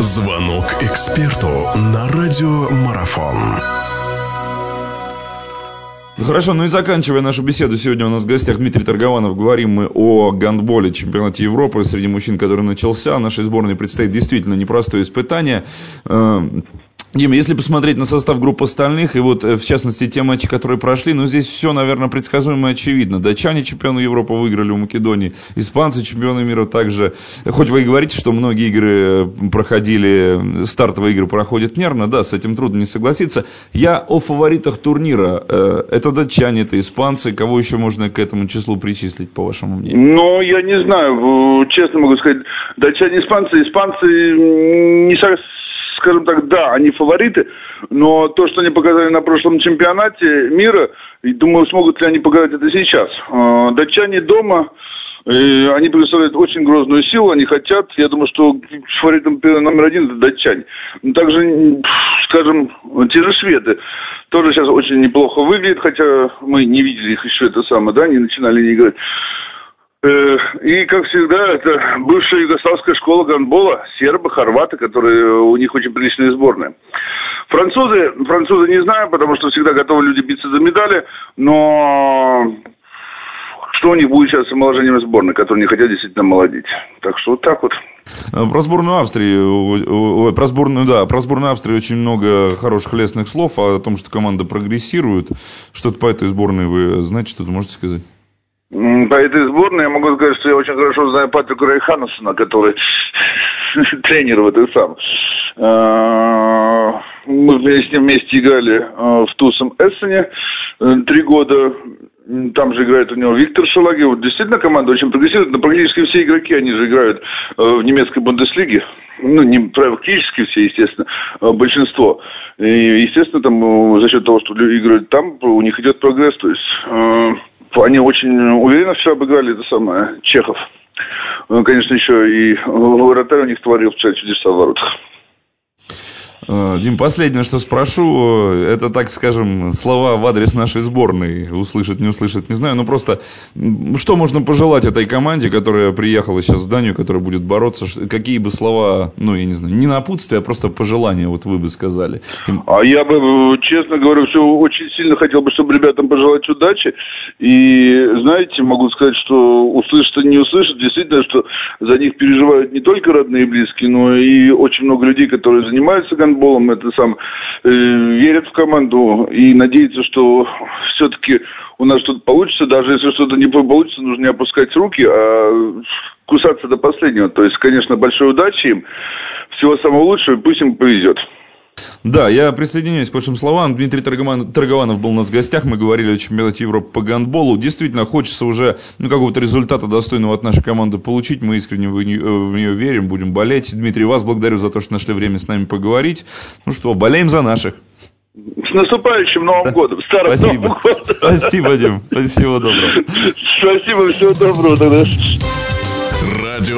Звонок эксперту на радиомарафон. Ну хорошо, ну и заканчивая нашу беседу, сегодня у нас в гостях Дмитрий Торгованов. Говорим мы о гандболе чемпионате Европы среди мужчин, который начался. Нашей сборной предстоит действительно непростое испытание. Э, Дима, если посмотреть на состав группы остальных, и вот э, в частности те матчи, которые прошли, ну здесь все, наверное, предсказуемо и очевидно. Датчане чемпионы Европы выиграли у Македонии, испанцы чемпионы мира также. Хоть вы и говорите, что многие игры э, проходили, стартовые игры проходят нервно, да, с этим трудно не согласиться. Я о фаворитах турнира. Э, это датчане, это испанцы. Кого еще можно к этому числу причислить, по вашему мнению? Ну, я не знаю, честно могу сказать, датчане, испанцы, испанцы не совсем скажем так, да, они фавориты, но то, что они показали на прошлом чемпионате мира, думаю, смогут ли они показать это сейчас. А, датчане дома, они представляют очень грозную силу, они хотят, я думаю, что фаворитом номер один это датчане. Также, скажем, те же шведы тоже сейчас очень неплохо выглядят, хотя мы не видели их еще это самое, да, не начинали не играть. Э, и, как всегда, это бывшая югославская школа гандбола, сербы, хорваты, которые у них очень приличные сборные. Французы, французы не знаю, потому что всегда готовы люди биться за медали, но что у них будет сейчас с омоложением сборной, которые не хотят действительно молодить. Так что вот так вот. А, про сборную Австрии, про сборную, да, про сборную Австрии очень много хороших лестных слов о том, что команда прогрессирует. Что-то по этой сборной вы знаете, что-то можете сказать? По этой сборной я могу сказать, что я очень хорошо знаю Патрика Райханусона, который тренер в этой сам. А, мы с ним вместе играли а, в Тусом Эссене э, три года. Там же играет у него Виктор Шалаги. Вот действительно команда очень прогрессирует, но практически все игроки, они же играют э, в немецкой Бундеслиге. Ну, не практически все, естественно, а большинство. И, естественно, там за счет того, что играют там, у них идет прогресс. То есть они очень уверенно все обыграли, это самое, Чехов. Конечно, еще и вратарь у них творил вчера чудеса в воротах. Э, Дим, последнее, что спрошу, это, так скажем, слова в адрес нашей сборной. Услышать, не услышать, не знаю. Но просто, что можно пожелать этой команде, которая приехала сейчас в Данию, которая будет бороться? Какие бы слова, ну, я не знаю, не напутствие, а просто пожелания, вот вы бы сказали? А я бы, честно говоря, все очень сильно хотел бы, чтобы ребятам пожелать удачи. И, знаете, могу сказать, что услышат и не услышат, действительно, что за них переживают не только родные и близкие, но и очень много людей, которые занимаются гандболом, футболом, это сам э, верят в команду и надеются, что все-таки у нас что-то получится. Даже если что-то не получится, нужно не опускать руки, а кусаться до последнего. То есть, конечно, большой удачи им, всего самого лучшего, и пусть им повезет. Да, я присоединяюсь к вашим словам. Дмитрий Торгованов был у нас в гостях. Мы говорили о чемпионате Европы по гандболу. Действительно, хочется уже ну, какого-то результата достойного от нашей команды получить. Мы искренне в нее, в нее верим, будем болеть. Дмитрий, вас благодарю за то, что нашли время с нами поговорить. Ну что, болеем за наших. С наступающим Новым да. годом. Старым Спасибо. Новым годом. Спасибо, Дим. Всего доброго. Спасибо, всего доброго.